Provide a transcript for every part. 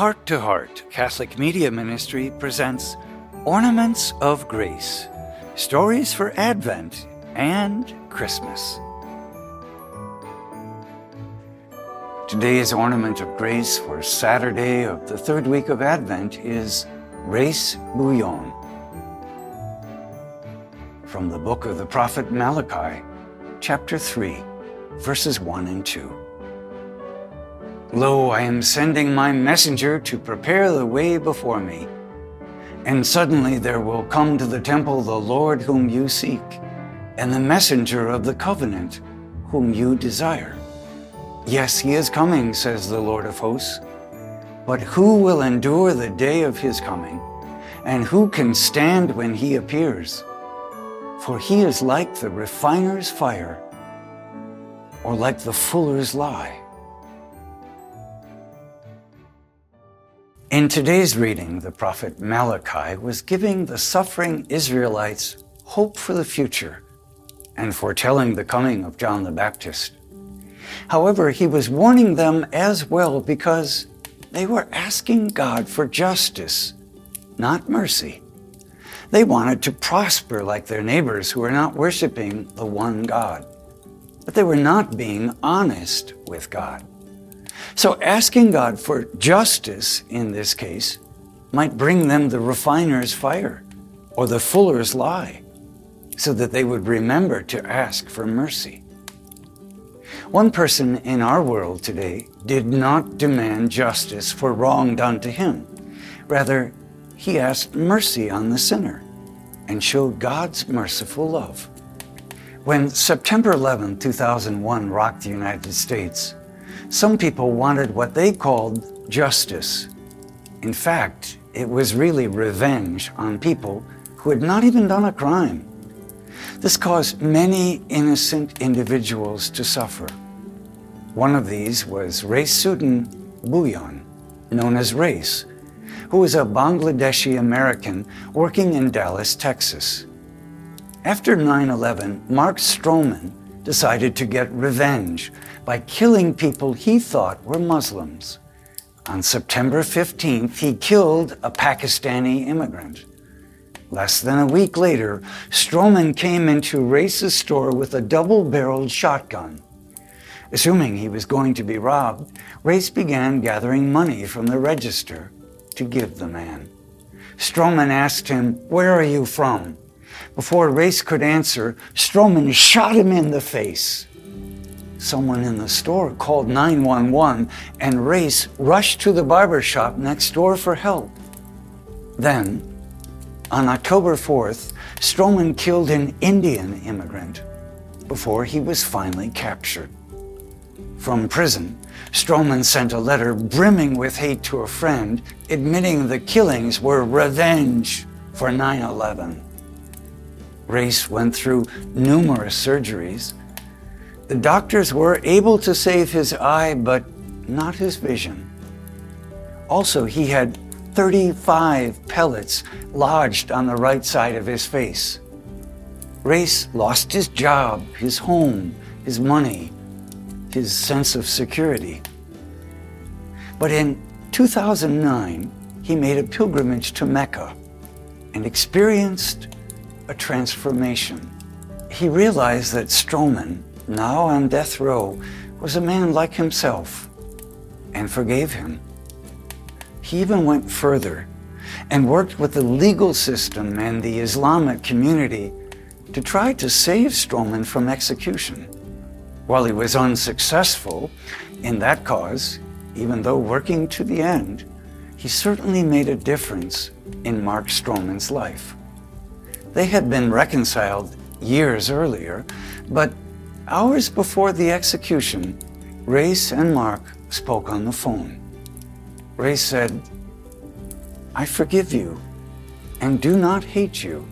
Heart to Heart Catholic Media Ministry presents Ornaments of Grace Stories for Advent and Christmas. Today's ornament of grace for Saturday of the third week of Advent is Rais Bhuiyan. From the book of the prophet Malachi, chapter 3, verses 1 and 2. Lo, I am sending my messenger to prepare the way before me. And suddenly there will come to the temple the Lord whom you seek, and the messenger of the covenant whom you desire. Yes, he is coming, says the Lord of hosts. But who will endure the day of his coming? And who can stand when he appears? For he is like the refiner's fire, or like the fuller's lye. In today's reading, the prophet Malachi was giving the suffering Israelites hope for the future and foretelling the coming of John the Baptist. However, he was warning them as well because they were asking God for justice, not mercy. They wanted to prosper like their neighbors who were not worshiping the one God, but they were not being honest with God. So asking God for justice in this case might bring them the refiner's fire or the fuller's lye so that they would remember to ask for mercy. One person in our world today did not demand justice for wrong done to him. Rather, he asked mercy on the sinner and showed God's merciful love. When September 11, 2001 rocked the United States, some people wanted what they called justice. In fact, it was really revenge on people who had not even done a crime. This caused many innocent individuals to suffer. One of these was Raisuddin Bhuiyan, known as Rais, who was a Bangladeshi American working in Dallas, Texas. After 9 11, Mark Stroman decided to get revenge by killing people he thought were Muslims. On September 15th, he killed a Pakistani immigrant. Less than a week later, Stroman came into Rais's store with a double barreled shotgun. Assuming he was going to be robbed, Rais began gathering money from the register to give the man. Stroman asked him, Where are you from? Before Rais could answer, Stroman shot him in the face. Someone in the store called 911 and Rais rushed to the barber shop next door for help. Then, on October 4th, Stroman killed an Indian immigrant before he was finally captured. From prison, Stroman sent a letter brimming with hate to a friend, admitting the killings were revenge for 9 11. Rais went through numerous surgeries the doctors were able to save his eye, but not his vision. Also, he had 35 pellets lodged on the right side of his face. Rais lost his job, his home, his money, his sense of security. But in 2009, he made a pilgrimage to Mecca and experienced a transformation. He realized that Stroman now on death row, was a man like himself and forgave him. He even went further and worked with the legal system and the Islamic community to try to save Stroman from execution. While he was unsuccessful in that cause, even though working to the end, he certainly made a difference in Mark Stroman's life. They had been reconciled years earlier, but Hours before the execution, Rais and Mark spoke on the phone. Rais said, I forgive you and do not hate you.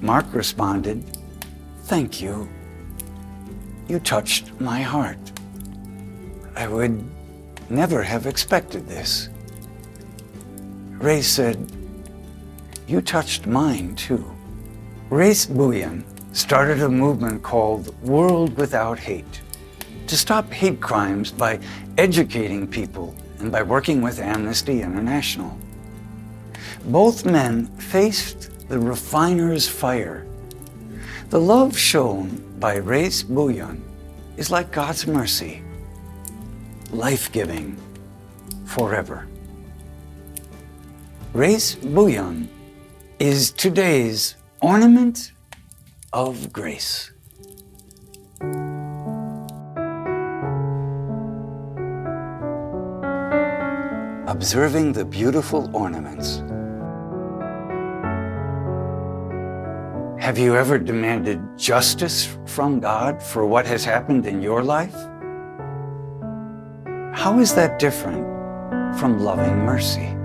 Mark responded, Thank you. You touched my heart. I would never have expected this. Rais said, You touched mine too. Rais Bhuiyan started a movement called World Without Hate to stop hate crimes by educating people and by working with Amnesty International. Both men faced the refiner's fire. The love shown by Rais Bhuiyan is like God's mercy, life giving forever. Rais Bhuiyan is today's ornament of grace. Observing the beautiful ornaments. Have you ever demanded justice from God for what has happened in your life? How is that different from loving mercy?